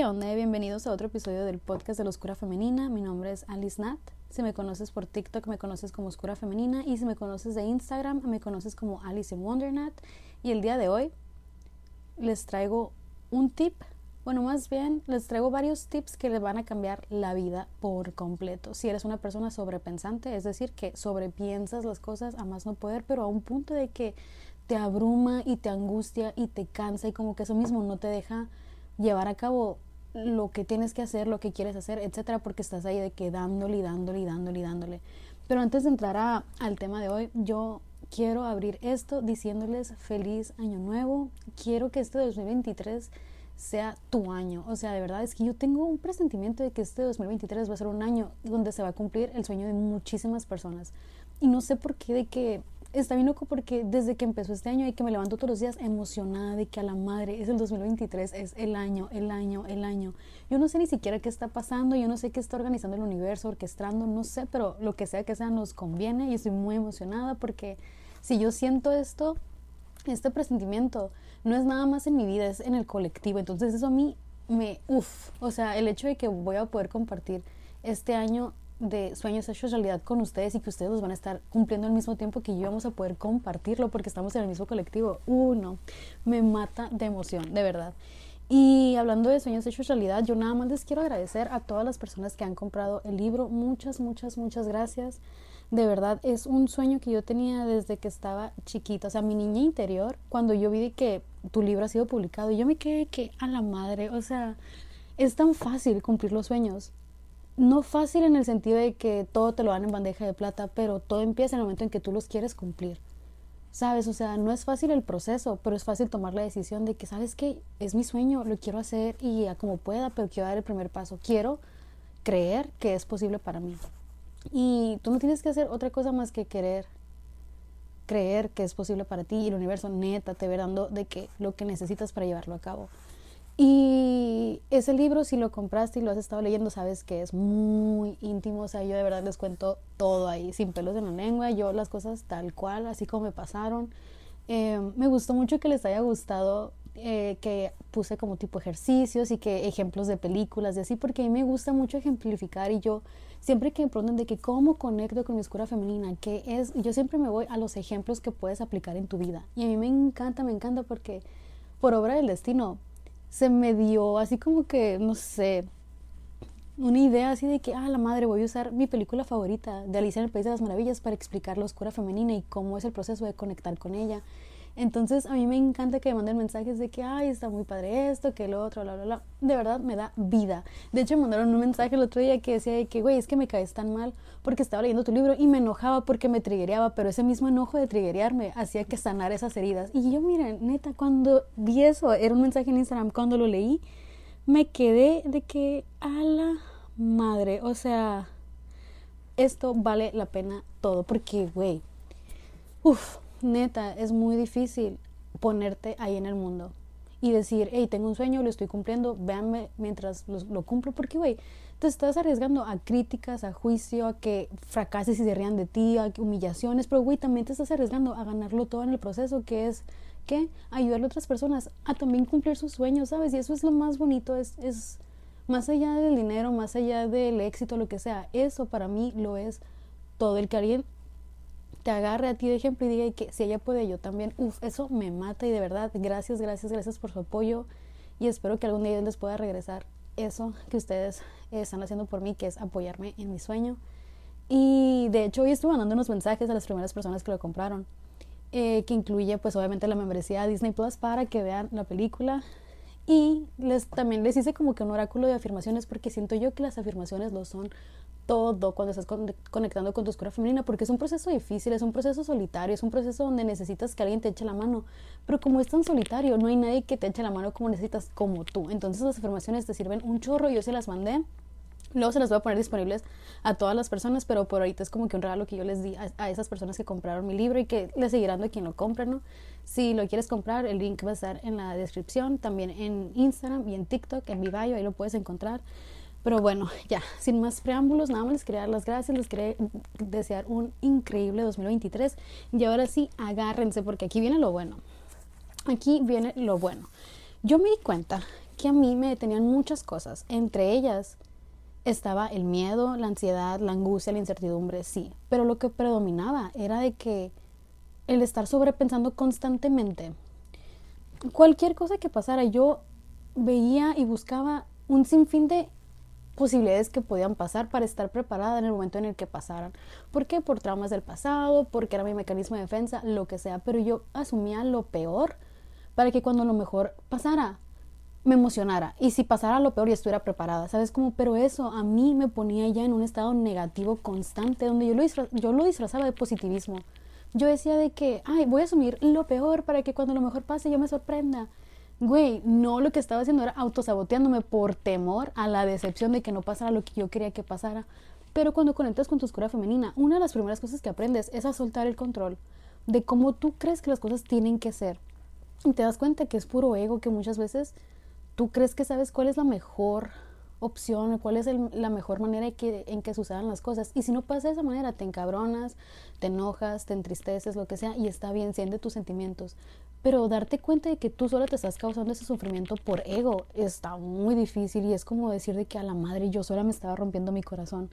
¿Qué onda? Bienvenidos a otro episodio del podcast de la Oscura Femenina. Mi nombre es Alice Nat. Si me conoces por TikTok, me conoces como Oscura Femenina. Y si me conoces de Instagram, me conoces como Alice in Wondernat. Y el día de hoy les traigo un tip. Bueno, más bien les traigo varios tips que les van a cambiar la vida por completo. Si eres una persona sobrepensante, es decir, que sobrepiensas las cosas a más no poder, pero a un punto de que te abruma y te angustia y te cansa y como que eso mismo no te deja llevar a cabo lo que tienes que hacer, lo que quieres hacer, etcétera, porque estás ahí de que dándole y dándole y dándole y dándole. Pero antes de entrar al tema de hoy, yo quiero abrir esto diciéndoles feliz año nuevo. Quiero que este 2023 sea tu año. O sea, de verdad es que yo tengo un presentimiento de que este 2023 va a ser un año donde se va a cumplir el sueño de muchísimas personas. Y no sé por qué de que está bien loco porque desde que empezó este año y que me levanto todos los días emocionada de que a la madre es el 2023, es el año, el año, el año. Yo no sé ni siquiera qué está pasando, yo no sé qué está organizando el universo, orquestando, no sé, pero lo que sea que sea nos conviene y estoy muy emocionada porque si yo siento esto, este presentimiento, no es nada más en mi vida, es en el colectivo. Entonces eso a mí me, uff, o sea, el hecho de que voy a poder compartir este año de sueños hechos realidad con ustedes y que ustedes los van a estar cumpliendo al mismo tiempo que yo vamos a poder compartirlo porque estamos en el mismo colectivo. Uno, me mata de emoción, de verdad. Y hablando de sueños hechos realidad, yo nada más les quiero agradecer a todas las personas que han comprado el libro. Muchas, muchas, muchas gracias. De verdad, es un sueño que yo tenía desde que estaba chiquita. O sea, mi niña interior, cuando yo vi que tu libro ha sido publicado, yo me quedé que a la madre, o sea, es tan fácil cumplir los sueños no fácil en el sentido de que todo te lo dan en bandeja de plata, pero todo empieza en el momento en que tú los quieres cumplir. ¿Sabes? O sea, no es fácil el proceso, pero es fácil tomar la decisión de que, ¿sabes qué? Es mi sueño, lo quiero hacer y a como pueda, pero quiero dar el primer paso. Quiero creer que es posible para mí. Y tú no tienes que hacer otra cosa más que querer creer que es posible para ti y el universo neta te ve dando de que lo que necesitas para llevarlo a cabo. Y ese libro, si lo compraste y lo has estado leyendo, sabes que es muy íntimo. O sea, yo de verdad les cuento todo ahí, sin pelos en la lengua. Yo las cosas tal cual, así como me pasaron. Eh, me gustó mucho que les haya gustado eh, que puse como tipo ejercicios y que ejemplos de películas y así, porque a mí me gusta mucho ejemplificar y yo siempre que me de que cómo conecto con mi oscura femenina, qué es, yo siempre me voy a los ejemplos que puedes aplicar en tu vida. Y a mí me encanta, me encanta porque por obra del destino se me dio así como que, no sé, una idea así de que, ah, la madre, voy a usar mi película favorita de Alicia en el País de las Maravillas para explicar la oscura femenina y cómo es el proceso de conectar con ella. Entonces a mí me encanta que me manden mensajes de que, ay, está muy padre esto, que lo otro, bla, bla, bla. De verdad me da vida. De hecho me mandaron un mensaje el otro día que decía de que, güey, es que me caes tan mal porque estaba leyendo tu libro y me enojaba porque me triguereaba, pero ese mismo enojo de triguerearme hacía que sanar esas heridas. Y yo, miren, neta, cuando vi eso, era un mensaje en Instagram, cuando lo leí, me quedé de que, a la madre, o sea, esto vale la pena todo, porque, güey, uff neta, es muy difícil ponerte ahí en el mundo y decir, hey, tengo un sueño, lo estoy cumpliendo, véanme mientras lo, cumplo, porque, güey, te estás arriesgando a críticas, a juicio, a que fracases y se rían de ti, a humillaciones, pero, güey, también te estás arriesgando a ganarlo todo en el proceso, que es, ¿qué? Ayudarle a otras personas a también cumplir sus sueños, ¿sabes? Y eso es lo más bonito, es, es más allá del dinero, más allá del éxito, lo que sea, eso para mí lo es todo. El que alguien te agarre a ti de ejemplo y diga que si ella puede, yo también. Uf, eso me mata y de verdad, gracias, gracias, gracias por su apoyo y espero que algún día les pueda regresar eso que ustedes están haciendo por mí, que es apoyarme en mi sueño. Y de hecho hoy estuve mandando unos mensajes a las primeras personas que lo compraron, eh, que incluye pues obviamente la membresía Disney Plus para que vean la película. Y les, también les hice como que un oráculo de afirmaciones porque siento yo que las afirmaciones lo son todo cuando estás conectando con tu oscura femenina, porque es un proceso difícil, es un proceso solitario, es un proceso donde necesitas que alguien te eche la mano, pero como es tan solitario, no hay nadie que te eche la mano como necesitas, como tú. Entonces las afirmaciones te sirven un chorro, yo se las mandé. Luego se las voy a poner disponibles a todas las personas, pero por ahorita es como que un regalo que yo les di a, esas personas que compraron mi libro y que le seguirán de quien lo compre, ¿no? Si lo quieres comprar, el link va a estar en la descripción, también en Instagram y en TikTok, en mi bio, ahí lo puedes encontrar. Pero bueno, ya, sin más preámbulos, nada más les quería dar las gracias, les quería desear un increíble 2023 y ahora sí, agárrense porque aquí viene lo bueno. Aquí viene lo bueno. Yo me di cuenta que a mí me detenían muchas cosas, entre ellas estaba el miedo, la ansiedad, la angustia, la incertidumbre, sí, pero lo que predominaba era de que el estar sobrepensando constantemente, cualquier cosa que pasara, yo veía y buscaba un sinfín de posibilidades que podían pasar para estar preparada en el momento en el que pasaran. ¿Por qué? Por traumas del pasado, porque era mi mecanismo de defensa, lo que sea. Pero yo asumía lo peor para que cuando lo mejor pasara, me emocionara. Y si pasara lo peor, y estuviera preparada. ¿Sabes cómo? Pero eso a mí me ponía ya en un estado negativo constante, donde yo lo, yo lo disfrazaba de positivismo. Yo decía de que, ay, voy a asumir lo peor para que cuando lo mejor pase yo me sorprenda. Güey, no lo que estaba haciendo era autosaboteándome por temor a la decepción de que no pasara lo que yo quería que pasara. Pero cuando conectas con tu oscura femenina, una de las primeras cosas que aprendes es a soltar el control de cómo tú crees que las cosas tienen que ser. Y te das cuenta que es puro ego, que muchas veces tú crees que sabes cuál es la mejor opción, cuál es la mejor manera en que, en que las cosas. Y si no pasa de esa manera, te encabronas, te enojas, te entristeces, lo que sea, y está bien, siente tus sentimientos. Pero darte cuenta de que tú sola te estás causando ese sufrimiento por ego está muy difícil y es como decir de que a la madre yo sola me estaba rompiendo mi corazón.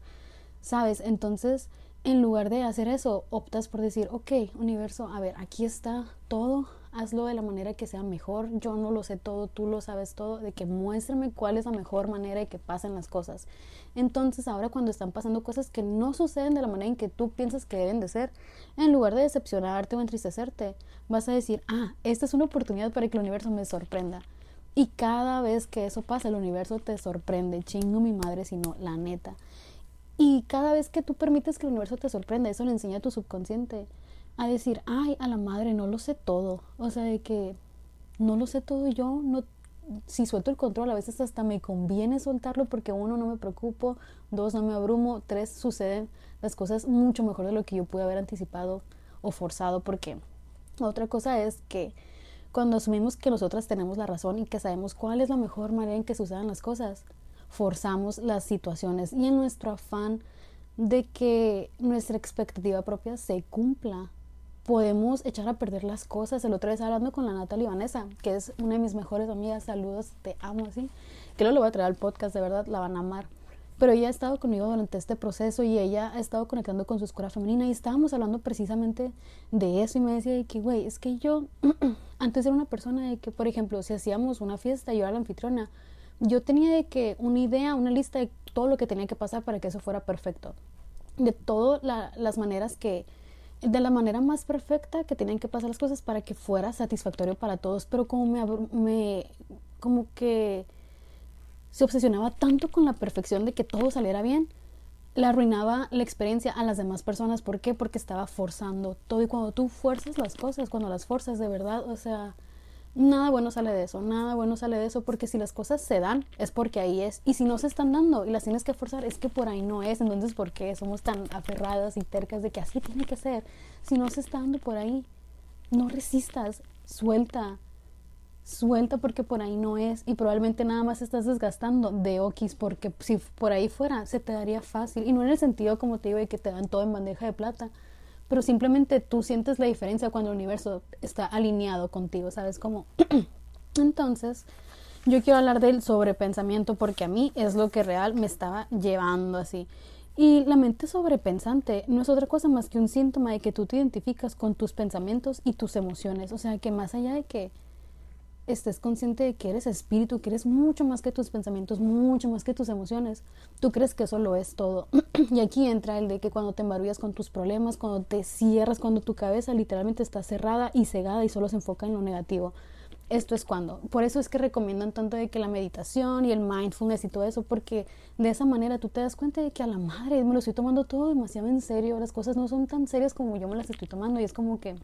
¿Sabes? Entonces, en lugar de hacer eso, optas por decir, ok, universo, a ver, aquí está todo, hazlo de la manera que sea mejor. Yo no lo sé todo, tú lo sabes todo, de que muéstrame cuál es la mejor manera de que pasen las cosas. Entonces, ahora cuando están pasando cosas que no suceden de la manera en que tú piensas que deben de ser, en lugar de decepcionarte o entristecerte, vas a decir, ah, esta es una oportunidad para que el universo me sorprenda. Y cada vez que eso pasa, el universo te sorprende. Chingo mi madre, si no, la neta. Y cada vez que tú permites que el universo te sorprenda, eso le enseña a tu subconsciente a decir, ay, a la madre, no lo sé todo. O sea, de que no lo sé todo yo, no, si suelto el control, a veces hasta me conviene soltarlo porque uno, no me preocupo, dos, no me abrumo, tres, suceden las cosas mucho mejor de lo que yo pude haber anticipado o forzado porque otra cosa es que cuando asumimos que nosotras tenemos la razón y que sabemos cuál es la mejor manera en que sucedan las cosas, forzamos las situaciones y en nuestro afán de que nuestra expectativa propia se cumpla podemos echar a perder las cosas. El otro día estaba hablando con la Natalia Vanessa, que es una de mis mejores amigas. Saludos, te amo así. Que lo voy a traer al podcast, de verdad, la van a amar. Pero ella ha estado conmigo durante este proceso y ella ha estado conectando con su escuela femenina y estábamos hablando precisamente de eso y me decía que, güey, es que yo antes era una persona de que, por ejemplo, si hacíamos una fiesta yo era la anfitriona, yo tenía de que una idea, una lista de todo lo que tenía que pasar para que eso fuera perfecto. De todas las maneras que, de la manera más perfecta que tenían que pasar las cosas para que fuera satisfactorio para todos, pero como me, me como que se obsesionaba tanto con la perfección de que todo saliera bien, le arruinaba la experiencia a las demás personas. ¿Por qué? Porque estaba forzando todo. Y cuando tú fuerzas las cosas, cuando las fuerzas de verdad, o sea, nada bueno sale de eso, nada bueno sale de eso, porque si las cosas se dan, es porque ahí es. Y si no se están dando y las tienes que forzar, es que por ahí no es. Entonces, ¿por qué somos tan aferradas y tercas de que así tiene que ser? Si no se está dando por ahí, no resistas, suelta, suelta porque por ahí no es. Y probablemente nada más estás desgastando de okis, porque si por ahí fuera, se te daría fácil. Y no en el sentido, como te digo, de que te dan todo en bandeja de plata pero simplemente tú sientes la diferencia cuando el universo está alineado contigo, ¿sabes cómo? Entonces, yo quiero hablar del sobrepensamiento porque a mí es lo que real me estaba llevando así. Y la mente sobrepensante no es otra cosa más que un síntoma de que tú te identificas con tus pensamientos y tus emociones. O sea, que más allá de que estés consciente de que eres espíritu, que eres mucho más que tus pensamientos, mucho más que tus emociones, tú crees que eso lo es todo. y aquí entra el de que cuando te embarullas con tus problemas, cuando te cierras, cuando tu cabeza literalmente está cerrada y cegada y solo se enfoca en lo negativo. Esto es cuando. Por eso es que recomiendan tanto de que la meditación y el mindfulness y todo eso, porque de esa manera tú te das cuenta de que a la madre me lo estoy tomando todo demasiado en serio, las cosas no son tan serias como yo me las estoy tomando y es como que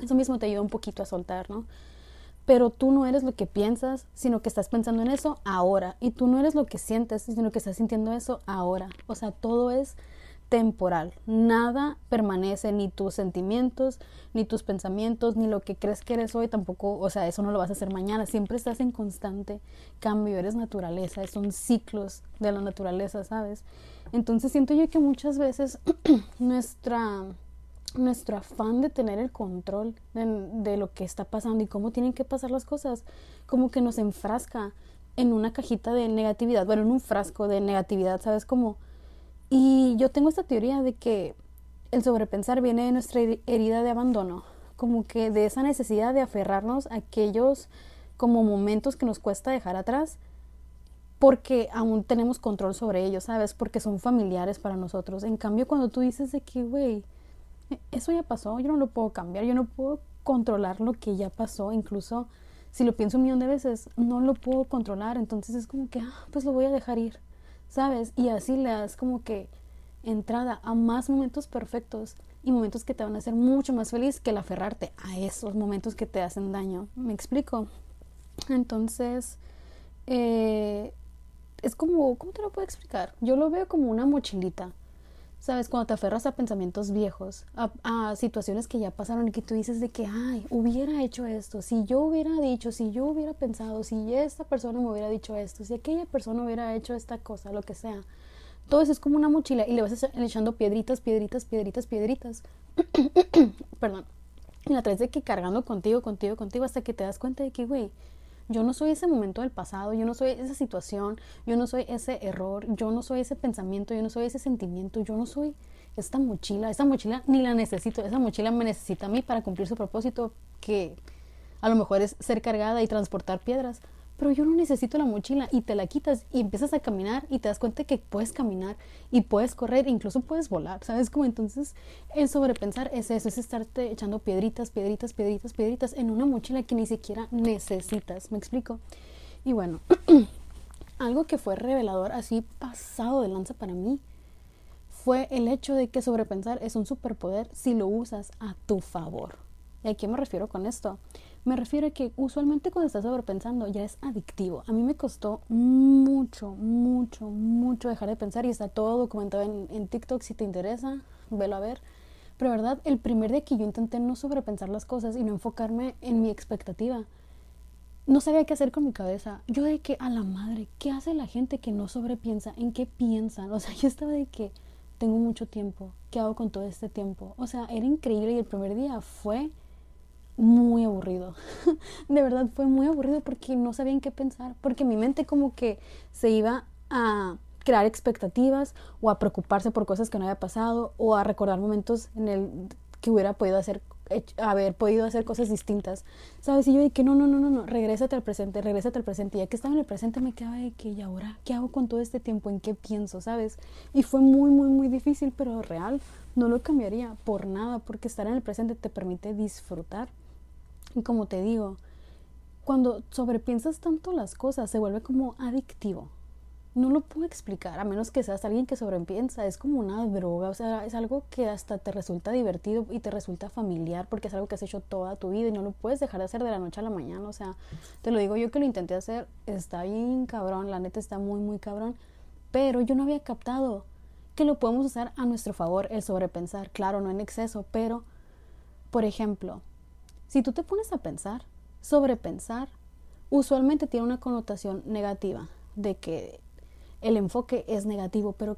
eso mismo te ayuda un poquito a soltar, ¿no? Pero tú no eres lo que piensas, sino que estás pensando en eso ahora. Y tú no eres lo que sientes, sino que estás sintiendo eso ahora. O sea, todo es temporal. Nada permanece, ni tus sentimientos, ni tus pensamientos, ni lo que crees que eres hoy tampoco, o sea, eso no lo vas a hacer mañana. Siempre estás en constante cambio, eres naturaleza, son ciclos de la naturaleza, ¿sabes? Entonces siento yo que muchas veces nuestra nuestro afán de tener el control de, lo que está pasando y cómo tienen que pasar las cosas, como que nos enfrasca en una cajita de negatividad, bueno, en un frasco de negatividad, ¿sabes cómo? Y yo tengo esta teoría de que el sobrepensar viene de nuestra herida de abandono, como que de esa necesidad de aferrarnos a aquellos como momentos que nos cuesta dejar atrás porque aún tenemos control sobre ellos, ¿sabes? Porque son familiares para nosotros. En cambio, cuando tú dices de que, güey, eso ya pasó, yo no lo puedo cambiar, yo no puedo controlar lo que ya pasó, incluso si lo pienso un millón de veces, no lo puedo controlar, entonces es como que, ah, pues lo voy a dejar ir, ¿sabes? Y así le das como que entrada a más momentos perfectos y momentos que te van a hacer mucho más feliz que el aferrarte a esos momentos que te hacen daño. ¿Me explico? Entonces, eh, es como, ¿cómo te lo puedo explicar? Yo lo veo como una mochilita. ¿Sabes? Cuando te aferras a pensamientos viejos, a, situaciones que ya pasaron y que tú dices de que, ay, hubiera hecho esto, si yo hubiera dicho, si yo hubiera pensado, si esta persona me hubiera dicho esto, si aquella persona hubiera hecho esta cosa, lo que sea. Todo eso es como una mochila y le vas echando piedritas, piedritas, piedritas, piedritas. Perdón. Y la traes de que cargando contigo, contigo, contigo, hasta que te das cuenta de que, güey, yo no soy ese momento del pasado, yo no soy esa situación, yo no soy ese error, yo no soy ese pensamiento, yo no soy ese sentimiento, yo no soy esta mochila. Esta mochila ni la necesito, esa mochila me necesita a mí para cumplir su propósito, que a lo mejor es ser cargada y transportar piedras pero yo no necesito la mochila y te la quitas y empiezas a caminar y te das cuenta que puedes caminar y puedes correr, incluso puedes volar, ¿sabes? Como entonces el sobrepensar es eso, es estarte echando piedritas, piedritas, piedritas, piedritas en una mochila que ni siquiera necesitas, ¿me explico? Y bueno, algo que fue revelador así pasado de lanza para mí fue el hecho de que sobrepensar es un superpoder si lo usas a tu favor. ¿Y a qué me refiero con esto? Me refiero a que usualmente cuando estás sobrepensando ya es adictivo. A mí me costó mucho, mucho, mucho dejar de pensar y está todo documentado en, TikTok. Si te interesa, velo a ver. Pero verdad, el primer día que yo intenté no sobrepensar las cosas y no enfocarme en mi expectativa, no sabía qué hacer con mi cabeza. Yo de que a la madre, ¿qué hace la gente que no sobrepiensa? ¿En qué piensan? O sea, yo estaba de que tengo mucho tiempo. ¿Qué hago con todo este tiempo? O sea, era increíble y el primer día fue muy aburrido. de verdad fue muy aburrido porque no sabía en qué pensar, porque mi mente como que se iba a crear expectativas o a preocuparse por cosas que no había pasado o a recordar momentos en el que hubiera podido hacer haber podido hacer cosas distintas, ¿sabes? Y yo dije, no, no, no, no, no, regrésate al presente, regrésate al presente. Y ya que estaba en el presente me quedaba de que, ¿y ahora qué hago con todo este tiempo? ¿En qué pienso? ¿Sabes? Y fue muy, muy, muy difícil, pero real, no lo cambiaría por nada, porque estar en el presente te permite disfrutar y como te digo, cuando sobrepiensas tanto las cosas, se vuelve como adictivo. No lo puedo explicar, a menos que seas alguien que sobrepiensa. Es como una droga, o sea, es algo que hasta te resulta divertido y te resulta familiar porque es algo que has hecho toda tu vida y no lo puedes dejar de hacer de la noche a la mañana. O sea, te lo digo yo que lo intenté hacer, está bien cabrón, la neta está muy, muy cabrón. Pero yo no había captado que lo podemos usar a nuestro favor, el sobrepensar. Claro, no en exceso, pero, por ejemplo, si tú te pones a pensar, sobrepensar, usualmente tiene una connotación negativa, de que el enfoque es negativo, pero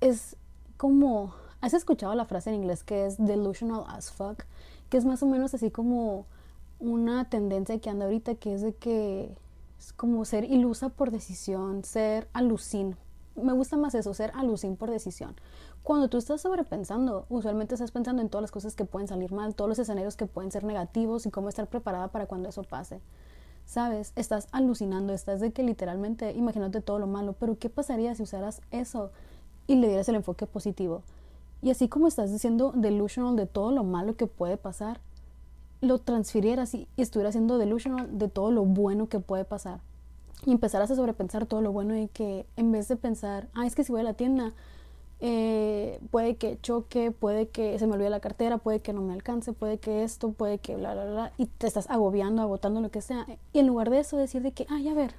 es como, ¿has escuchado la frase en inglés que es delusional as fuck? Que es más o menos así como una tendencia que anda ahorita, que es de que es como ser ilusa por decisión, ser alucin. Me gusta más eso, ser alucin por decisión. Cuando tú estás sobrepensando, usualmente estás pensando en todas las cosas que pueden salir mal, todos los escenarios que pueden ser negativos y cómo estar preparada para cuando eso pase. ¿Sabes? Estás alucinando, estás de que literalmente imagínate todo lo malo, pero ¿qué pasaría si usaras eso y le dieras el enfoque positivo? Y así como estás diciendo delusional de todo lo malo que puede pasar, lo transfirieras y estuvieras siendo delusional de todo lo bueno que puede pasar. Y empezaras a sobrepensar todo lo bueno y que en vez de pensar, ah, es que si voy a la tienda, eh, puede que choque, puede que se me olvide la cartera, puede que no me alcance, puede que esto, puede que bla, bla, bla, y te estás agobiando, agotando lo que sea. Y en lugar de eso, decir de que, ay, a ver,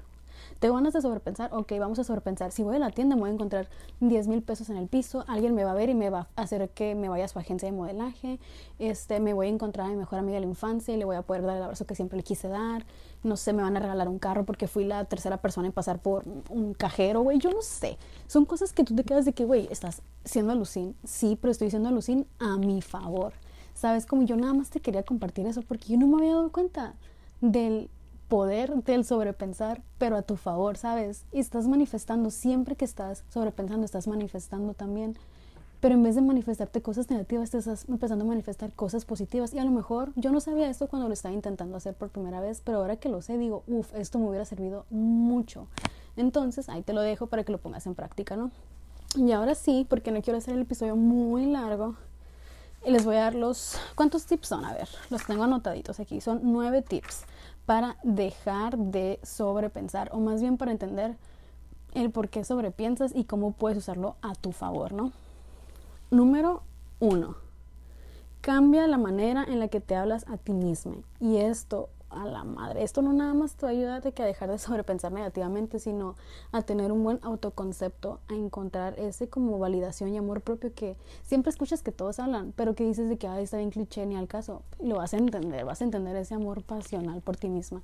te van a sobrepensar, ok, vamos a sobrepensar. Si voy a la tienda, me voy a encontrar 10 mil pesos en el piso, alguien me va a ver y me va a hacer que me vaya a su agencia de modelaje, este, me voy a encontrar a mi mejor amiga de la infancia y le voy a poder dar el abrazo que siempre le quise dar. No sé, me van a regalar un carro porque fui la tercera persona en pasar por un cajero, güey, yo no sé. Son cosas que tú te quedas de que, güey, estás siendo alucin. Sí, pero estoy siendo alucin a mi favor. Sabes, como yo nada más te quería compartir eso porque yo no me había dado cuenta del poder del sobrepensar, pero a tu favor, ¿sabes? Y estás manifestando, siempre que estás sobrepensando, estás manifestando también. Pero en vez de manifestarte cosas negativas, te estás empezando a manifestar cosas positivas. Y a lo mejor yo no sabía esto cuando lo estaba intentando hacer por primera vez, pero ahora que lo sé, digo, uff, esto me hubiera servido mucho. Entonces, ahí te lo dejo para que lo pongas en práctica, ¿no? Y ahora sí, porque no quiero hacer el episodio muy largo, les voy a dar los... ¿Cuántos tips son? A ver, los tengo anotaditos aquí. Son nueve tips para dejar de sobrepensar, o más bien para entender el por qué sobrepiensas y cómo puedes usarlo a tu favor, ¿no? Número uno, cambia la manera en la que te hablas a ti misma. Y esto a la madre. Esto no nada más te va a dejar de sobrepensar negativamente, sino a tener un buen autoconcepto, a encontrar ese como validación y amor propio que siempre escuchas que todos hablan, pero que dices de que está bien cliché ni al caso. lo vas a entender, vas a entender ese amor pasional por ti misma.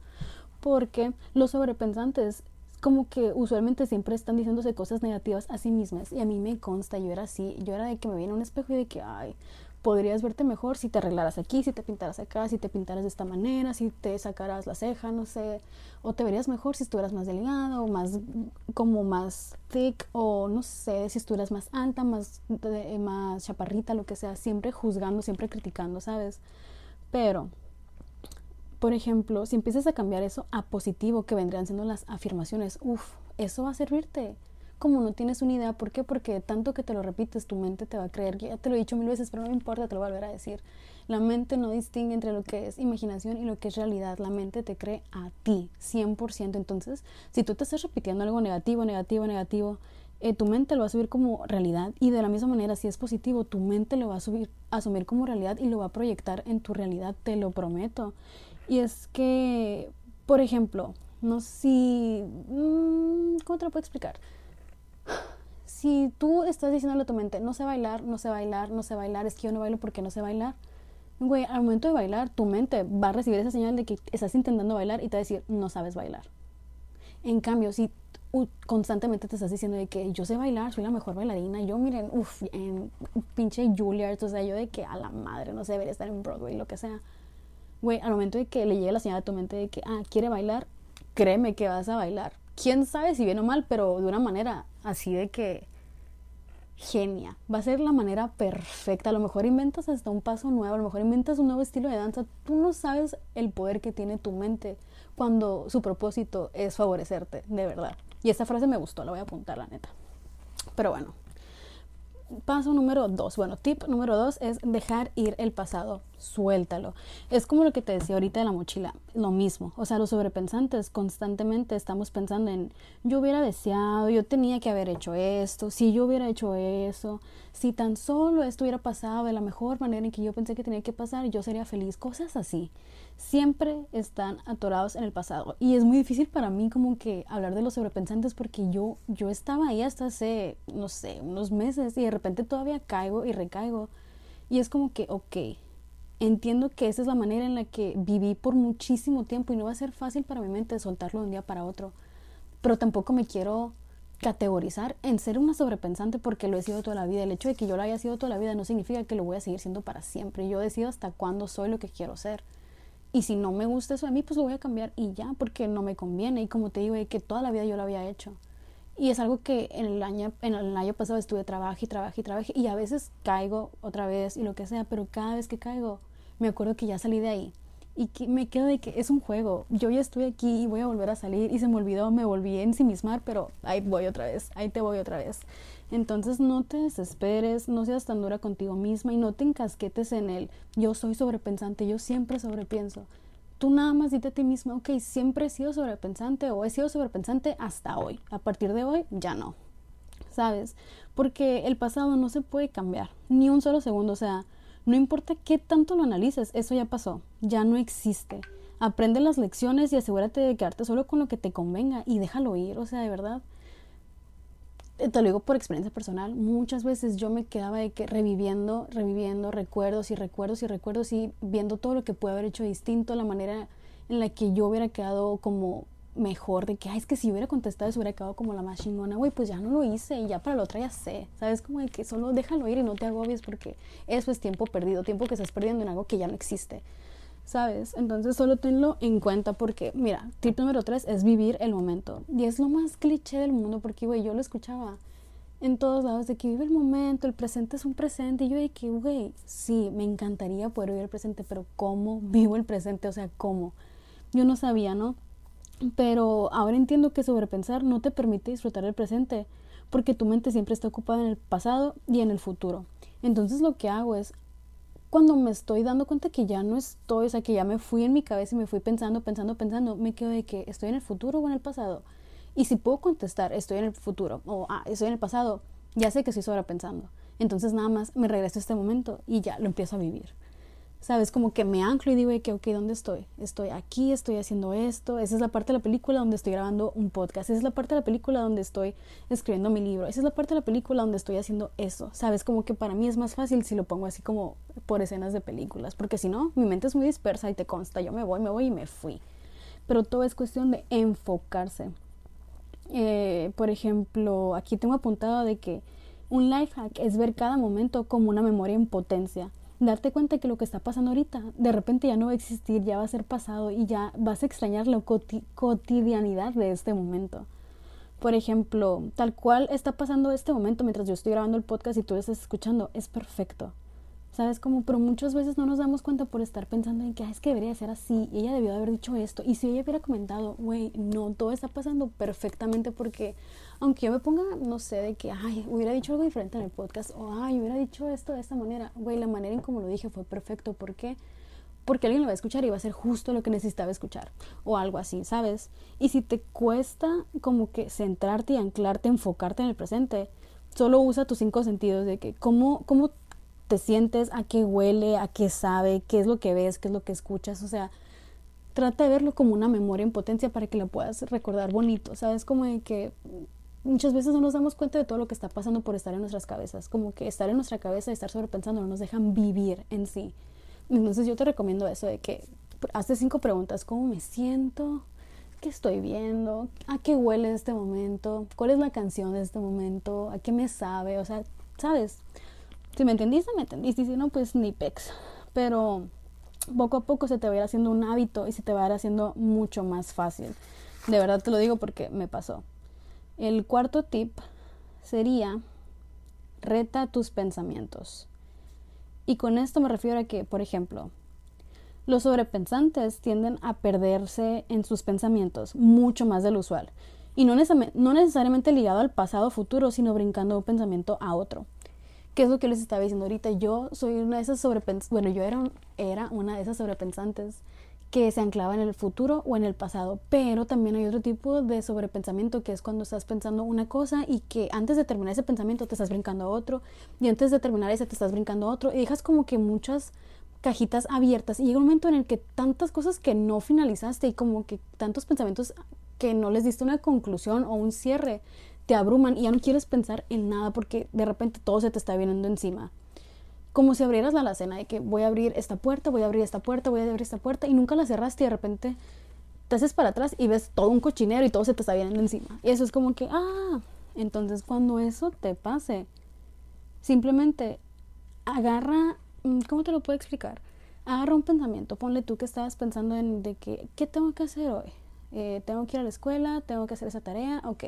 Porque los sobrepensantes como que usualmente siempre están diciéndose cosas negativas a sí mismas y a mí me consta, yo era así, yo era de que me viene un espejo y de que, ay, podrías verte mejor si te arreglaras aquí, si te pintaras acá, si te pintaras de esta manera, si te sacaras la ceja, no sé, o te verías mejor si estuvieras más delgada o más como más thick o no sé, si estuvieras más alta, más más chaparrita, lo que sea, siempre juzgando, siempre criticando, ¿sabes? Pero por ejemplo, si empiezas a cambiar eso a positivo, que vendrían siendo las afirmaciones, uff, eso va a servirte como no tienes una idea. ¿Por qué? Porque tanto que te lo repites, tu mente te va a creer. Ya te lo he dicho mil veces, pero no me importa, te lo voy a decir. La mente no distingue entre lo que es imaginación y lo que es realidad. La mente te cree a ti, 100%. Entonces, si tú te estás repitiendo algo negativo, negativo, negativo, eh, tu mente lo va a subir como realidad. Y de la misma manera, si es positivo, tu mente lo va a subir, asumir como realidad y lo va a proyectar en tu realidad, te lo prometo. Y es que, por ejemplo, no sé si... Mm, ¿Cómo te lo puedo explicar? si tú estás diciéndole a tu mente, no sé bailar, no sé bailar, no sé bailar, es que yo no bailo porque no sé bailar, güey, al momento de bailar, tu mente va a recibir esa señal de que estás intentando bailar y te va a decir, no sabes bailar. En cambio, si constantemente te estás diciendo de que yo sé bailar, soy la mejor bailarina, yo miren, uff, en pinche Juilliard, o sea, yo de que a la madre no sé, debería estar en Broadway, lo que sea. Güey, al momento de que le llegue la señal a tu mente de que, ah, quiere bailar, créeme que vas a bailar. Quién sabe si bien o mal, pero de una manera así de que genia. Va a ser la manera perfecta. A lo mejor inventas hasta un paso nuevo, a lo mejor inventas un nuevo estilo de danza. Tú no sabes el poder que tiene tu mente cuando su propósito es favorecerte, de verdad. Y esta frase me gustó, la voy a apuntar, la neta. Pero bueno, paso número dos. Bueno, tip número dos es dejar ir el pasado. Suéltalo. Es como lo que te decía ahorita de la mochila. Lo mismo. O sea, los sobrepensantes constantemente estamos pensando en yo hubiera deseado, yo tenía que haber hecho esto, si yo hubiera hecho eso, si tan solo esto hubiera pasado de la mejor manera en que yo pensé que tenía que pasar, yo sería feliz. Cosas así siempre están atorados en el pasado. Y es muy difícil para mí como que hablar de los sobrepensantes porque yo, yo estaba ahí hasta hace, no sé, unos meses y de repente todavía caigo y recaigo. Y es como que, ok, entiendo que esa es la manera en la que viví por muchísimo tiempo y no va a ser fácil para mi mente soltarlo de un día para otro. Pero tampoco me quiero categorizar en ser una sobrepensante porque lo he sido toda la vida. El hecho de que yo lo haya sido toda la vida no significa que lo voy a seguir siendo para siempre. Yo decido hasta cuándo soy lo que quiero ser. Y si no me gusta eso de mí, pues lo voy a cambiar y ya, porque no me conviene. Y como te digo, que toda la vida yo lo había hecho. Y es algo que en el año, en el año pasado estuve trabajo y trabajo y trabajo. Y a veces caigo otra vez y lo que sea, pero cada vez que caigo, me acuerdo que ya salí de ahí. Y que me quedo de que es un juego. Yo ya estoy aquí y voy a volver a salir. Y se me olvidó, me volví a ensimismar, pero ahí voy otra vez, ahí te voy otra vez. Entonces no te desesperes, no seas tan dura contigo misma y no te encasquetes en el yo soy sobrepensante, yo siempre sobrepienso. Tú nada más dite a ti misma, ok, siempre he sido sobrepensante o he sido sobrepensante hasta hoy. A partir de hoy ya no. ¿Sabes? Porque el pasado no se puede cambiar, ni un solo segundo. O sea, no importa qué tanto lo analices, eso ya pasó, ya no existe. Aprende las lecciones y asegúrate de quedarte solo con lo que te convenga y déjalo ir. O sea, de verdad, te lo digo por experiencia personal, muchas veces yo me quedaba de que reviviendo, reviviendo recuerdos y recuerdos y recuerdos y viendo todo lo que pude haber hecho distinto, la manera en la que yo hubiera quedado como mejor, de que, ay, es que si hubiera contestado eso hubiera quedado como la más chingona, güey, pues ya no lo hice y ya para la otra ya sé, ¿sabes? Como de que solo déjalo ir y no te agobies porque eso es tiempo perdido, tiempo que estás perdiendo en algo que ya no existe. ¿sabes? Entonces solo tenlo en cuenta porque, mira, tip número tres es vivir el momento. Y es lo más cliché del mundo porque, güey, yo lo escuchaba en todos lados de que vive el momento, el presente es un presente. Y yo de que, güey, sí, me encantaría poder vivir el presente, pero ¿cómo vivo el presente? O sea, ¿cómo? Yo no sabía, ¿no? Pero ahora entiendo que sobrepensar no te permite disfrutar el presente, porque tu mente siempre está ocupada en el pasado y en el futuro. Entonces lo que hago es cuando me estoy dando cuenta que ya no estoy, o sea, que ya me fui en mi cabeza y me fui pensando, pensando, pensando, me quedo de que estoy en el futuro o en el pasado. Y si puedo contestar, estoy en el futuro o ah, estoy en el pasado, ya sé que estoy sobrepensando. Entonces nada más me regreso a este momento y ya lo empiezo a vivir. ¿Sabes? Como que me anclo y digo que, ok, ¿dónde estoy? Estoy aquí, estoy haciendo esto. Esa es la parte de la película donde estoy grabando un podcast. Esa es la parte de la película donde estoy escribiendo mi libro. Esa es la parte de la película donde estoy haciendo eso. ¿Sabes? Como que para mí es más fácil si lo pongo así como por escenas de películas. Porque si no, mi mente es muy dispersa y te consta. Yo me voy, me voy y me fui. Pero todo es cuestión de enfocarse. Eh, por ejemplo, aquí tengo apuntado de que un life hack es ver cada momento como una memoria en potencia darte cuenta que lo que está pasando ahorita de repente ya no va a existir, ya va a ser pasado y ya vas a extrañar la cotidianidad de este momento. Por ejemplo, tal cual está pasando este momento mientras yo estoy grabando el podcast y tú estás escuchando, es perfecto. ¿Sabes cómo? Pero muchas veces no nos damos cuenta por estar pensando en que es que debería ser así, y ella debió de haber dicho esto, y si ella hubiera comentado, güey, no, todo está pasando perfectamente porque aunque yo me ponga, no sé, de que, ay, hubiera dicho algo diferente en el podcast, o ay, hubiera dicho esto de esta manera, güey, la manera en como lo dije fue perfecto, ¿por qué? Porque alguien lo va a escuchar y va a ser justo lo que necesitaba escuchar, o algo así, ¿sabes? Y si te cuesta como que centrarte y anclarte, enfocarte en el presente, solo usa tus cinco sentidos de que cómo, cómo te sientes, a qué huele, a qué sabe, qué es lo que ves, qué es lo que escuchas, o sea, trata de verlo como una memoria en potencia para que lo puedas recordar bonito, ¿sabes? Como de que muchas veces no nos damos cuenta de todo lo que está pasando por estar en nuestras cabezas, como que estar en nuestra cabeza y estar sobrepensando no nos dejan vivir en sí. Entonces yo te recomiendo eso de que haces cinco preguntas, ¿cómo me siento? ¿Qué estoy viendo? ¿A qué huele este momento? ¿Cuál es la canción de este momento? ¿A qué me sabe? O sea, ¿sabes? Si me entendiste, me entendiste. Si no, pues ni pex. Pero poco a poco se te va a ir haciendo un hábito y se te va a ir haciendo mucho más fácil. De verdad te lo digo porque me pasó. El cuarto tip sería reta tus pensamientos. Y con esto me refiero a que, por ejemplo, los sobrepensantes tienden a perderse en sus pensamientos mucho más de lo usual. Y no, no necesariamente ligado al pasado o futuro, sino brincando de un pensamiento a otro. ¿Qué es lo que les estaba diciendo ahorita? Yo soy una de esas sobrepensantes, bueno, yo era, era una de esas sobrepensantes que se anclaba en el futuro o en el pasado, pero también hay otro tipo de sobrepensamiento que es cuando estás pensando una cosa y que antes de terminar ese pensamiento te estás brincando a otro y antes de terminar ese te estás brincando a otro y dejas como que muchas cajitas abiertas y llega un momento en el que tantas cosas que no finalizaste y como que tantos pensamientos que no les diste una conclusión o un cierre te abruman y ya no quieres pensar en nada porque de repente todo se te está viniendo encima. Como si abrieras la alacena de que voy a abrir esta puerta, voy a abrir esta puerta, voy a abrir esta puerta y nunca la cerraste y de repente te haces para atrás y ves todo un cochinero y todo se te está viniendo encima. Y eso es como que, ah, entonces cuando eso te pase, simplemente agarra, mm, ¿cómo te lo puedo explicar? Agarra un pensamiento, ponle tú que estabas pensando en de que, ¿qué tengo que hacer hoy? Eh, tengo que ir a la escuela, tengo que hacer esa tarea, ok,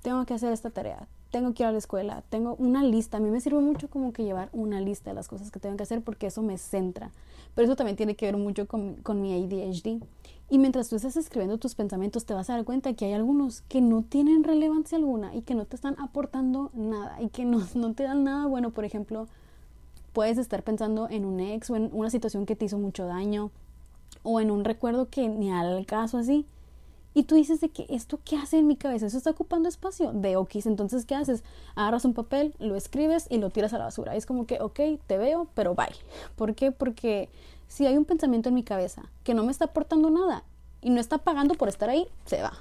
tengo que hacer esta tarea, tengo que ir a la escuela, tengo una lista. A mí me sirve mucho como que llevar una lista de las cosas que tengo que hacer porque eso me centra. Pero eso también tiene que ver mucho con, con mi ADHD. Y mientras tú estás escribiendo tus pensamientos, te vas a dar cuenta que hay algunos que no tienen relevancia alguna y que no te están aportando nada y que no, no te dan nada bueno. Por ejemplo, puedes estar pensando en un ex o en una situación que te hizo mucho daño o en un recuerdo que ni al caso así y tú dices de que esto qué hace en mi cabeza, eso está ocupando espacio de okis. Entonces, ¿qué haces? Agarras un papel, lo escribes y lo tiras a la basura. es como que, ok, te veo, pero bye. ¿Por qué? Porque si hay un pensamiento en mi cabeza que no me está aportando nada y no está pagando por estar ahí, se va.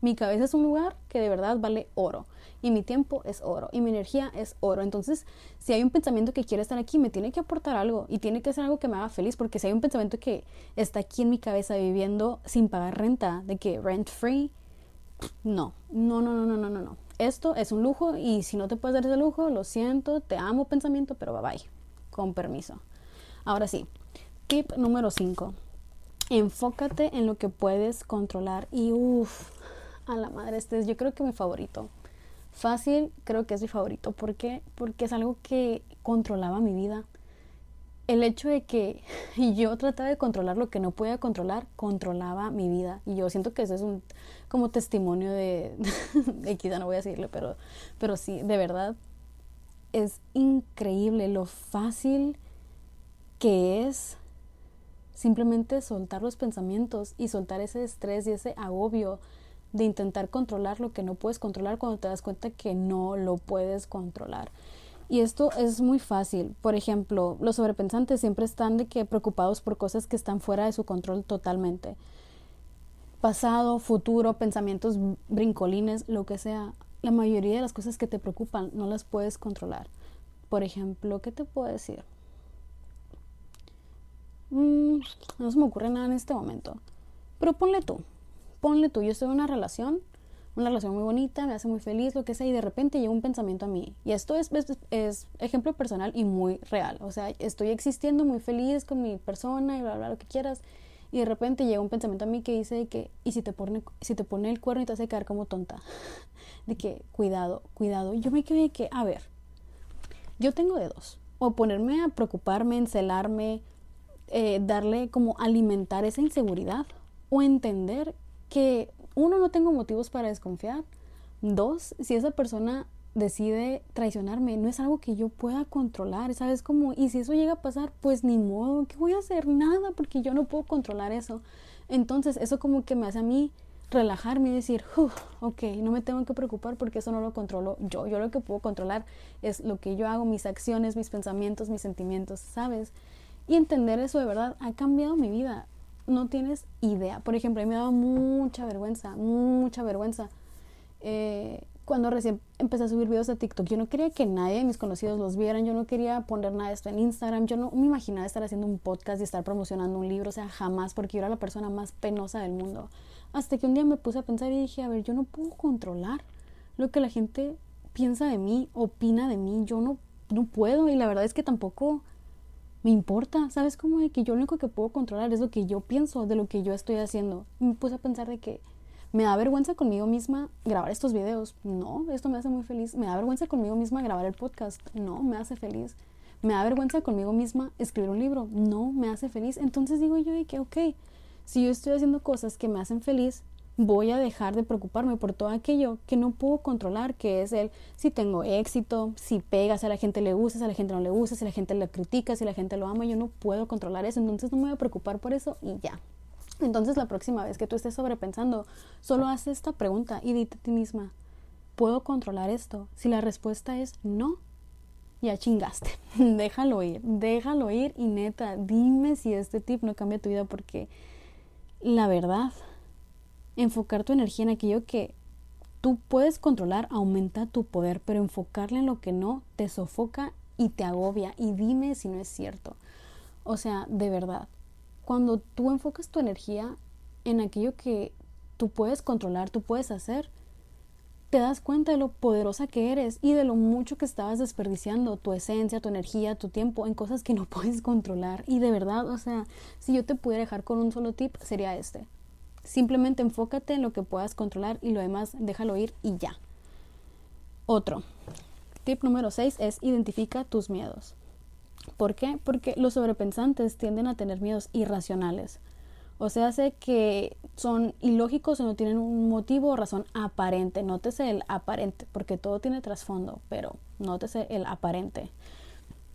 Mi cabeza es un lugar que de verdad vale oro. Y mi tiempo es oro. Y mi energía es oro. Entonces, si hay un pensamiento que quiere estar aquí, me tiene que aportar algo. Y tiene que ser algo que me haga feliz. Porque si hay un pensamiento que está aquí en mi cabeza viviendo sin pagar renta, de que rent free, no. No, no, no, no, no, no. no. Esto es un lujo. Y si no te puedes dar ese lujo, lo siento. Te amo, pensamiento. Pero bye bye. Con permiso. Ahora sí. Tip número 5. Enfócate en lo que puedes controlar. Y uff a la madre, este es yo creo que mi favorito. Fácil, creo que es mi favorito. ¿Por qué? Porque es algo que controlaba mi vida. El hecho de que yo trataba de controlar lo que no podía controlar, controlaba mi vida. Y yo siento que eso es un como testimonio de, de quizá no voy a decirle, pero, pero sí, de verdad, es increíble lo fácil que es simplemente soltar los pensamientos y soltar ese estrés y ese agobio de intentar controlar lo que no puedes controlar cuando te das cuenta que no lo puedes controlar. Y esto es muy fácil. Por ejemplo, los sobrepensantes siempre están de que preocupados por cosas que están fuera de su control totalmente. Pasado, futuro, pensamientos brincolines, lo que sea. La mayoría de las cosas que te preocupan no las puedes controlar. Por ejemplo, ¿qué te puedo decir? Mm, no se me ocurre nada en este momento. Pero ponle tú, ponle tú, yo estoy en una relación, una relación muy bonita, me hace muy feliz, lo que sea, y de repente llega un pensamiento a mí. Y esto es, ejemplo personal y muy real. O sea, estoy existiendo muy feliz con mi persona y bla, bla, lo que quieras. Y de repente llega un pensamiento a mí que dice que, y si te pone, si te pone el cuerno y te hace quedar como tonta. De que, cuidado, cuidado. Yo me quedé que, a ver, yo tengo de dos. O ponerme a preocuparme, encelarme, eh, darle como alimentar esa inseguridad. O entender que uno, no tengo motivos para desconfiar. Dos, si esa persona decide traicionarme, no es algo que yo pueda controlar, ¿sabes? Como, y si eso llega a pasar, pues ni modo, ¿qué voy a hacer? Nada, porque yo no puedo controlar eso. Entonces, eso como que me hace a mí relajarme y decir, ok, no me tengo que preocupar porque eso no lo controlo yo. Yo lo que puedo controlar es lo que yo hago, mis acciones, mis pensamientos, mis sentimientos, ¿sabes? Y entender eso de verdad ha cambiado mi vida no tienes idea. Por ejemplo, a mí me daba mucha vergüenza, mucha vergüenza. Eh, cuando recién empecé a subir videos a TikTok, yo no quería que nadie de mis conocidos los vieran, yo no quería poner nada de esto en Instagram, yo no me imaginaba estar haciendo un podcast y estar promocionando un libro, o sea, jamás, porque yo era la persona más penosa del mundo. Hasta que un día me puse a pensar y dije, a ver, yo no puedo controlar lo que la gente piensa de mí, opina de mí, yo no, no puedo y la verdad es que tampoco me importa, ¿sabes? Como de que yo lo único que puedo controlar es lo que yo pienso de lo que yo estoy haciendo. me puse a pensar de que me da vergüenza conmigo misma grabar estos videos. No, esto me hace muy feliz. Me da vergüenza conmigo misma grabar el podcast. No, me hace feliz. Me da vergüenza conmigo misma escribir un libro. No, me hace feliz. Entonces digo yo de que, ok, si yo estoy haciendo cosas que me hacen feliz, voy a dejar de preocuparme por todo aquello que no puedo controlar, que es el si tengo éxito, si pega, si a la gente le gusta, si a la gente no le gusta, si la gente le critica, si la gente lo ama, yo no puedo controlar eso, entonces no me voy a preocupar por eso y ya. Entonces la próxima vez que tú estés sobrepensando, solo haz esta pregunta y dite a ti misma, ¿puedo controlar esto? Si la respuesta es no, ya chingaste, déjalo ir, déjalo ir y neta, dime si este tip no cambia tu vida porque la verdad enfocar tu energía en aquello que tú puedes controlar aumenta tu poder, pero enfocarle en lo que no te sofoca y te agobia. Y dime si no es cierto. O sea, de verdad, cuando tú enfocas tu energía en aquello que tú puedes controlar, tú puedes hacer, te das cuenta de lo poderosa que eres y de lo mucho que estabas desperdiciando tu esencia, tu energía, tu tiempo en cosas que no puedes controlar. Y de verdad, o sea, si yo te pudiera dejar con un solo tip, sería este. Simplemente enfócate en lo que puedas controlar y lo demás déjalo ir y ya. Otro. Tip número 6 es identifica tus miedos. ¿Por qué? Porque los sobrepensantes tienden a tener miedos irracionales. O sea, sé que son ilógicos o no tienen un motivo o razón aparente. Nótese el aparente, porque todo tiene trasfondo, pero nótese el aparente.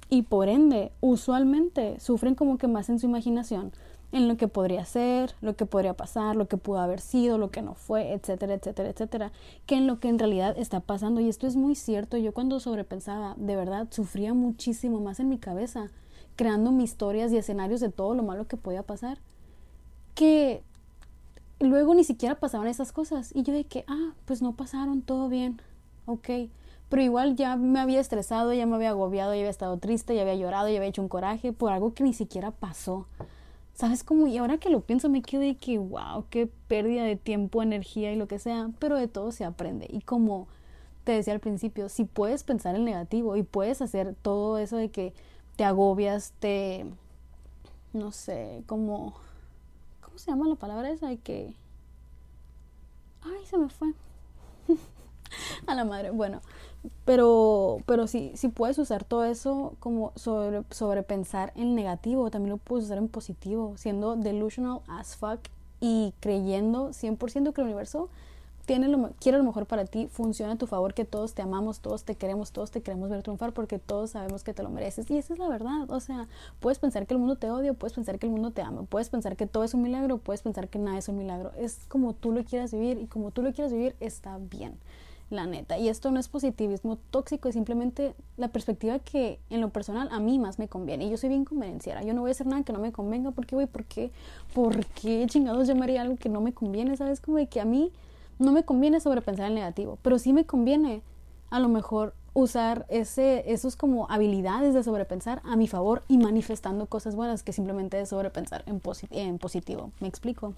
Y por ende, usualmente sufren como que más en su imaginación en lo que podría ser, lo que podría pasar, lo que pudo haber sido, lo que no fue, etcétera, etcétera, etcétera, que en lo que en realidad está pasando. Y esto es muy cierto. Yo cuando sobrepensaba, de verdad, sufría muchísimo más en mi cabeza, creando mis historias y escenarios de todo lo malo que podía pasar, que luego ni siquiera pasaban esas cosas. Y yo de que, ah, pues no pasaron, todo bien, ok. Pero igual ya me había estresado, ya me había agobiado, ya había estado triste, ya había llorado, ya había hecho un coraje por algo que ni siquiera pasó. ¿Sabes cómo? Y ahora que lo pienso me quedo de que, wow, qué pérdida de tiempo, energía y lo que sea, pero de todo se aprende. Y como te decía al principio, si puedes pensar en negativo y puedes hacer todo eso de que te agobias, te, no sé, como, ¿cómo se llama la palabra esa? De que... Ay, se me fue. a la madre. Bueno, pero, pero si, si puedes usar todo eso como sobre, sobrepensar en negativo, también lo puedes usar en positivo, siendo delusional as fuck y creyendo 100% que el universo tiene lo, quiere lo mejor para ti, funciona a tu favor, que todos te amamos, todos te queremos, todos te queremos ver triunfar porque todos sabemos que te lo mereces. Y esa es la verdad. O sea, puedes pensar que el mundo te odia, puedes pensar que el mundo te ama, puedes pensar que todo es un milagro, puedes pensar que nada es un milagro. Es como tú lo quieras vivir y como tú lo quieras vivir está bien la neta. Y esto no es positivismo tóxico, es simplemente la perspectiva que en lo personal a mí más me conviene. Y yo soy bien convenciera. Yo no voy a hacer nada que no me convenga porque, güey, ¿por qué? ¿Por qué chingados llamaría algo que no me conviene? ¿Sabes? Como de que a mí no me conviene sobrepensar el negativo, pero sí me conviene a lo mejor usar ese, esos como habilidades de sobrepensar a mi favor y manifestando cosas buenas que simplemente de sobrepensar en, en positivo. ¿Me explico?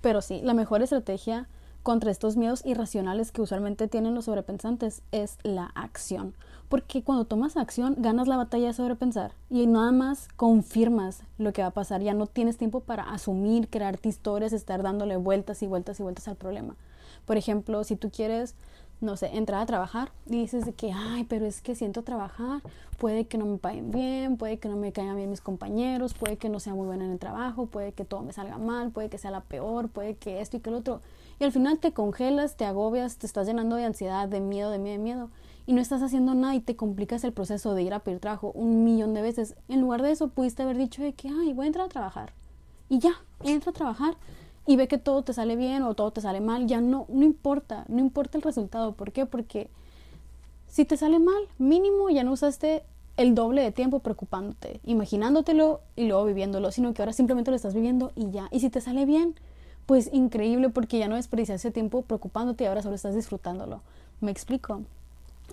Pero sí, la mejor estrategia contra estos miedos irracionales que usualmente tienen los sobrepensantes es la acción. Porque cuando tomas acción, ganas la batalla de sobrepensar y nada más confirmas lo que va a pasar. Ya no tienes tiempo para asumir, crearte historias, estar dándole vueltas y vueltas y vueltas al problema. Por ejemplo, si tú quieres no sé, entrar a trabajar y dices de que, ay, pero es que siento trabajar, puede que no me paguen bien, puede que no me caigan bien mis compañeros, puede que no sea muy buena en el trabajo, puede que todo me salga mal, puede que sea la peor, puede que esto y que lo otro. Y al final te congelas, te agobias, te estás llenando de ansiedad, de miedo, de miedo, de miedo. Y no estás haciendo nada y te complicas el proceso de ir a pedir trabajo un millón de veces. En lugar de eso, pudiste haber dicho de que, ay, voy a entrar a trabajar. Y ya, entra a trabajar y ve que todo te sale bien o todo te sale mal. Ya no, no importa, no importa el resultado. ¿Por qué? Porque si te sale mal, mínimo ya no usaste el doble de tiempo preocupándote, imaginándotelo y luego viviéndolo, sino que ahora simplemente lo estás viviendo y ya. Y si te sale bien, pues increíble porque ya no desperdiciaste tiempo preocupándote y ahora solo estás disfrutándolo. ¿Me explico?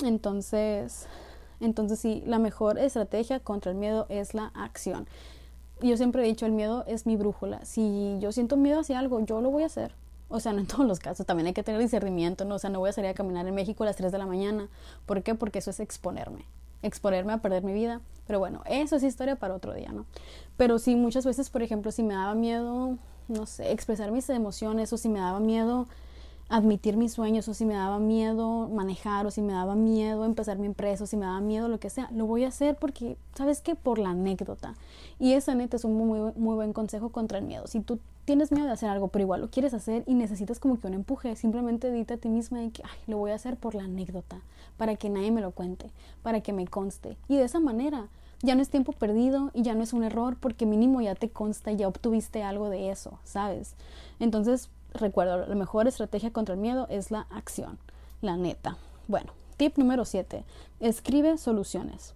Entonces, entonces sí, la mejor estrategia contra el miedo es la acción. Yo siempre he dicho, el miedo es mi brújula. Si yo siento miedo hacia algo, yo lo voy a hacer. O sea, no en todos los casos, también hay que tener discernimiento, ¿no? O sea, no voy a salir a caminar en México a las 3 de la mañana. ¿Por qué? Porque eso es exponerme. Exponerme a perder mi vida. Pero bueno, eso es historia para otro día, ¿no? Pero sí, muchas veces, por ejemplo, si me daba miedo no sé, expresar mis emociones o si me daba miedo admitir mis sueños o si me daba miedo manejar o si me daba miedo empezar mi empresa o si me daba miedo lo que sea, lo voy a hacer porque, ¿sabes qué? Por la anécdota. Y esa neta es un muy, muy buen consejo contra el miedo. Si tú tienes miedo de hacer algo, pero igual lo quieres hacer y necesitas como que un empuje, simplemente dite a ti misma de que, ay, lo voy a hacer por la anécdota, para que nadie me lo cuente, para que me conste. Y de esa manera ya no es tiempo perdido y ya no es un error porque mínimo ya te consta y ya obtuviste algo de eso, ¿sabes? Entonces, recuerda, la mejor estrategia contra el miedo es la acción, la neta. Bueno, tip número 7, escribe soluciones.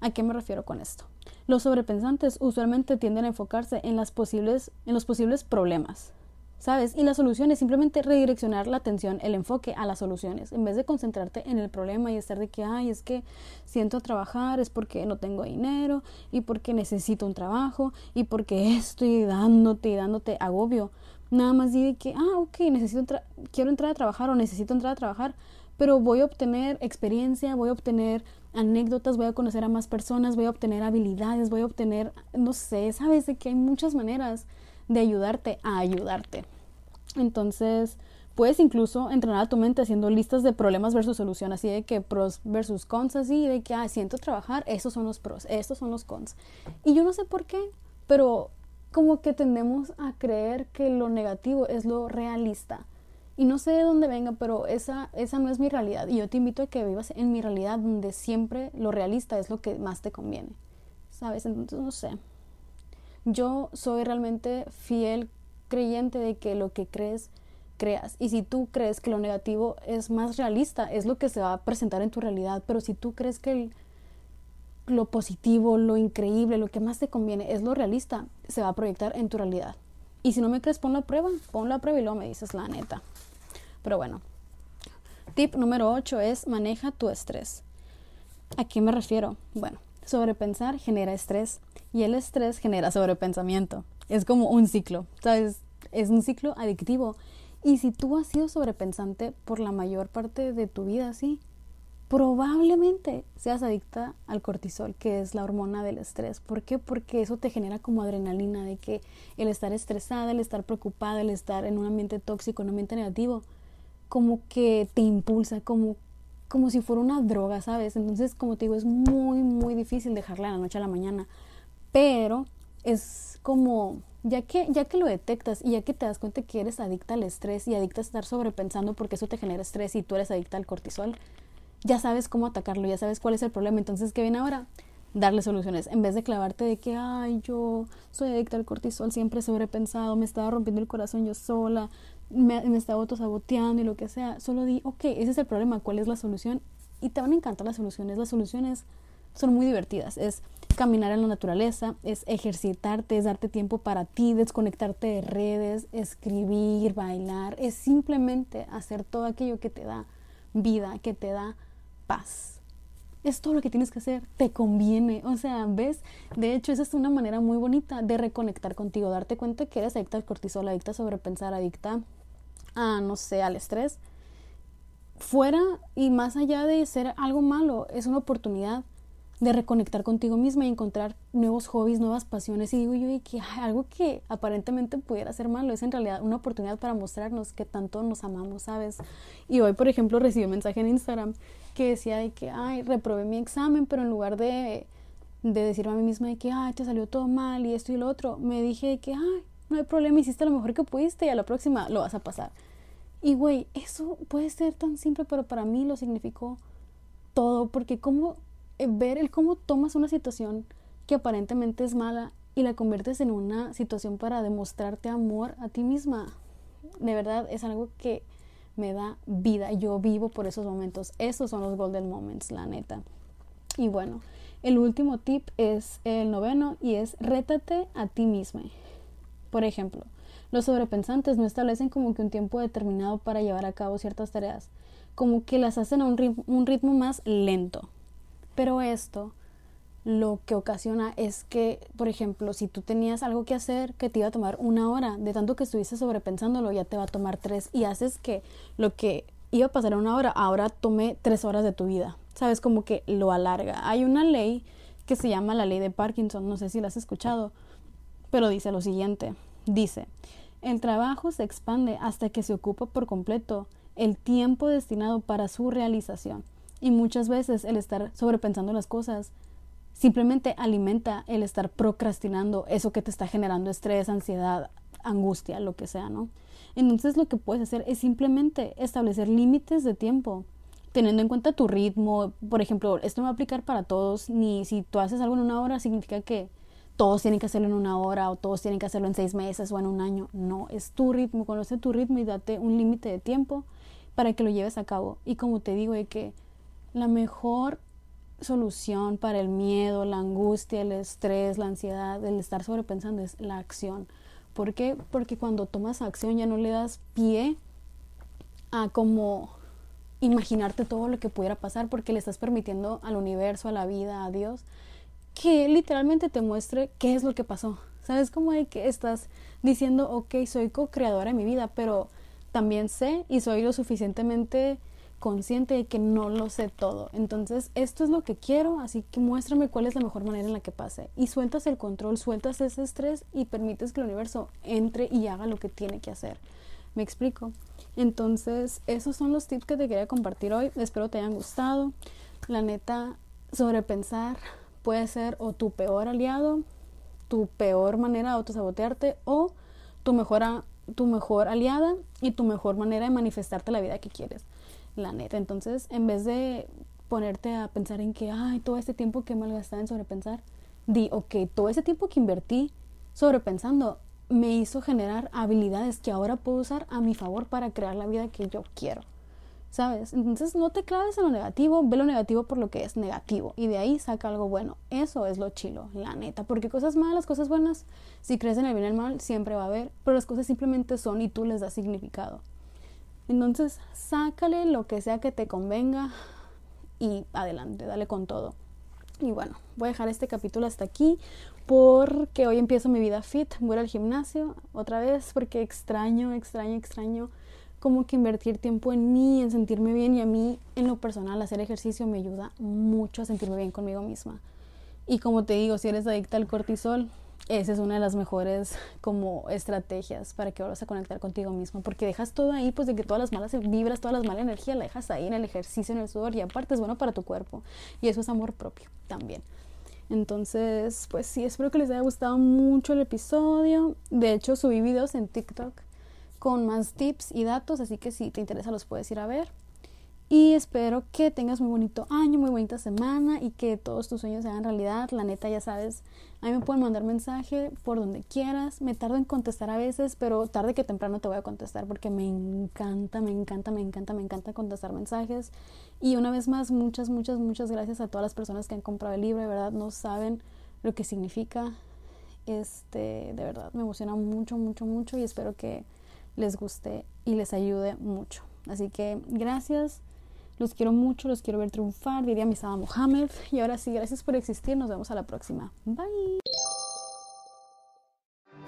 ¿A qué me refiero con esto? Los sobrepensantes usualmente tienden a enfocarse en, las posibles, en los posibles problemas, ¿sabes? Y la solución es simplemente redireccionar la atención, el enfoque a las soluciones, en vez de concentrarte en el problema y estar de que, ay, es que siento trabajar, es porque no tengo dinero y porque necesito un trabajo y porque estoy dándote y dándote agobio. Nada más di que, ah, ok, necesito quiero entrar a trabajar o necesito entrar a trabajar, pero voy a obtener experiencia, voy a obtener anécdotas, voy a conocer a más personas, voy a obtener habilidades, voy a obtener, no sé, sabes de que hay muchas maneras de ayudarte a ayudarte. Entonces, puedes incluso entrenar a tu mente haciendo listas de problemas versus solución, así de que pros versus cons, así de que, ah, siento trabajar, estos son los pros, estos son los cons. Y yo no sé por qué, pero como que tendemos a creer que lo negativo es lo realista. Y no sé de dónde venga, pero esa, esa no es mi realidad. Y yo te invito a que vivas en mi realidad donde siempre lo realista es lo que más te conviene. ¿Sabes? Entonces, no sé yo soy realmente fiel creyente de que lo que crees, creas. Y si tú crees que lo negativo es más realista, es lo que se va a presentar en tu realidad. Pero si tú crees que lo positivo, lo increíble, lo que más te conviene es lo realista, se va a proyectar en tu realidad. Y si no me crees, pon la prueba, pon la prueba y luego me dices la neta. Pero bueno, tip número 8 es maneja tu estrés. ¿A qué me refiero? Bueno, sobrepensar genera estrés y el estrés genera sobrepensamiento. Es como un ciclo, ¿sabes? Es un ciclo adictivo. Y si tú has sido sobrepensante por la mayor parte de tu vida, sí, probablemente seas adicta al cortisol, que es la hormona del estrés. ¿Por qué? Porque eso te genera como adrenalina de que el estar estresada, el estar preocupada, el estar en un ambiente tóxico, en un ambiente negativo, como que te impulsa, como, como si fuera una droga, ¿sabes? Entonces, como te digo, es muy, muy difícil dejarla de la noche a la mañana. Pero es como, ya que, ya que lo detectas y ya que te das cuenta que eres adicta al estrés y adicta a estar sobrepensando porque eso te genera estrés y tú eres adicta al cortisol, ya sabes cómo atacarlo, ya sabes cuál es el problema. Entonces, ¿qué viene ahora? Darle soluciones. En vez de clavarte de que, ay, yo soy adicta al cortisol, siempre sobrepensado, me estaba rompiendo el corazón yo sola, me, me estaba autosaboteando y lo que sea. Solo di, ok, ese es el problema, ¿cuál es la solución? Y te van a encantar las soluciones. Las soluciones son muy divertidas. Es caminar en la naturaleza, es ejercitarte, es darte tiempo para ti, desconectarte de redes, escribir, bailar, es simplemente hacer todo aquello que te da vida, que te da paz. Es todo lo que tienes que hacer, te conviene. O sea, ves, de hecho, esa es una manera muy bonita de reconectar contigo, darte cuenta que eres adicta al cortisol, adicta a sobrepensar, adicta a, no sé, al estrés. Fuera y más allá de ser algo malo, es una oportunidad de reconectar contigo misma y encontrar nuevos hobbies, nuevas pasiones. Y digo yo, que algo que aparentemente pudiera ser malo es en realidad una oportunidad para mostrarnos que tanto nos amamos, ¿sabes? Y hoy, por ejemplo, recibí un mensaje en Instagram que decía de que, ay, reprobé mi examen, pero en lugar de, de decirme a mí misma de que, ay, te salió todo mal y esto y lo otro, me dije que, ay, no hay problema, hiciste lo mejor que pudiste y a la próxima lo vas a pasar. Y güey, eso puede ser tan simple, pero para mí lo significó todo, porque como eh, ver el cómo tomas una situación que aparentemente es mala y la conviertes en una situación para demostrarte amor a ti misma. De verdad es algo que me da vida. Yo vivo por esos momentos. Esos son los golden moments, la neta. Y bueno, el último tip es el noveno y es rétate a ti misma. Por ejemplo, los sobrepensantes no establecen como que un tiempo determinado para llevar a cabo ciertas tareas, como que las hacen a un ritmo más lento. Pero esto lo que ocasiona es que, por ejemplo, si tú tenías algo que hacer que te iba a tomar una hora, de tanto que estuviste sobrepensándolo, ya te va a tomar tres y haces que lo que iba a pasar una hora, ahora tome tres horas de tu vida. Sabes, como que lo alarga. Hay una ley que se llama la ley de Parkinson, no sé si la has escuchado, pero dice lo siguiente. Dice, el trabajo se expande hasta que se ocupa por completo el tiempo destinado para su realización. Y muchas veces el estar sobrepensando las cosas simplemente alimenta el estar procrastinando eso que te está generando estrés, ansiedad, angustia, lo que sea, ¿no? Entonces lo que puedes hacer es simplemente establecer límites de tiempo, teniendo en cuenta tu ritmo. Por ejemplo, esto no va a aplicar para todos, ni si tú haces algo en una hora significa que todos tienen que hacerlo en una hora o todos tienen que hacerlo en seis meses o en un año. No, es tu ritmo, conoce tu ritmo y date un límite de tiempo para que lo lleves a cabo. Y como te digo, de que la mejor solución para el miedo, la angustia, el estrés, la ansiedad, el estar sobrepensando es la acción. ¿Por qué? Porque cuando tomas acción ya no le das pie a como imaginarte todo lo que pudiera pasar porque le estás permitiendo al universo, a la vida, a Dios, que literalmente te muestre qué es lo que pasó. ¿Sabes cómo hay que estás diciendo, ok, soy co-creadora de mi vida, pero también sé y soy lo suficientemente consciente de que no lo sé todo. Entonces, esto es lo que quiero, así que muéstrame cuál es la mejor manera en la que pase. Y sueltas el control, sueltas ese estrés y permites que el universo entre y haga lo que tiene que hacer. ¿Me explico? Entonces, esos son los tips que te quería compartir hoy. Espero te hayan gustado. La neta, sobrepensar puede ser o tu peor aliado, tu peor manera de autosabotearte o tu mejor, tu mejor aliada y tu mejor manera de manifestarte la vida que quieres la neta. Entonces, en vez de ponerte a pensar en que, ay, todo este tiempo que malgasté en sobrepensar, di, ok, todo ese tiempo que invertí sobrepensando me hizo generar habilidades que ahora puedo usar a mi favor para crear la vida que yo quiero. ¿Sabes? Entonces no te claves en lo negativo, ve lo negativo por lo que es negativo y de ahí saca algo bueno. Eso es lo chilo, la neta. Porque cosas malas, cosas buenas, si crees en el bien y el mal, siempre va a haber, pero las cosas simplemente son y tú les das significado. Entonces, sácale lo que sea que te convenga y adelante, dale con todo. Y bueno, voy a dejar este capítulo hasta aquí porque hoy empiezo mi vida fit, voy al gimnasio otra vez porque extraño, extraño, extraño como que invertir tiempo en mí, en sentirme bien y a mí en lo personal hacer ejercicio me ayuda mucho a sentirme bien conmigo misma. Y como te digo, si eres adicta al cortisol, esa es una de las mejores como estrategias para que vuelvas a conectar contigo mismo, porque dejas todo ahí, pues de que todas las malas vibras, todas las malas energías, la dejas ahí en el ejercicio, en el sudor y aparte es bueno para tu cuerpo y eso es amor propio también. Entonces, pues sí, espero que les haya gustado mucho el episodio. De hecho, subí videos en TikTok con más tips y datos, así que si te interesa los puedes ir a ver. Y espero que tengas muy bonito año, muy bonita semana y que todos tus sueños se hagan realidad. La neta, ya sabes, a mí me pueden mandar mensaje por donde quieras. Me tardo en contestar a veces, pero tarde que temprano te voy a contestar porque me encanta, me encanta, me encanta, me encanta contestar mensajes. Y una vez más, muchas, muchas, muchas gracias a todas las personas que han comprado el libro. De verdad, no saben lo que significa. Este, de verdad, me emociona mucho, mucho, mucho y espero que les guste y les ayude mucho. Así que gracias. Los quiero mucho, los quiero ver triunfar, diría Misaba Mohamed. Y ahora sí, gracias por existir. Nos vemos a la próxima. Bye.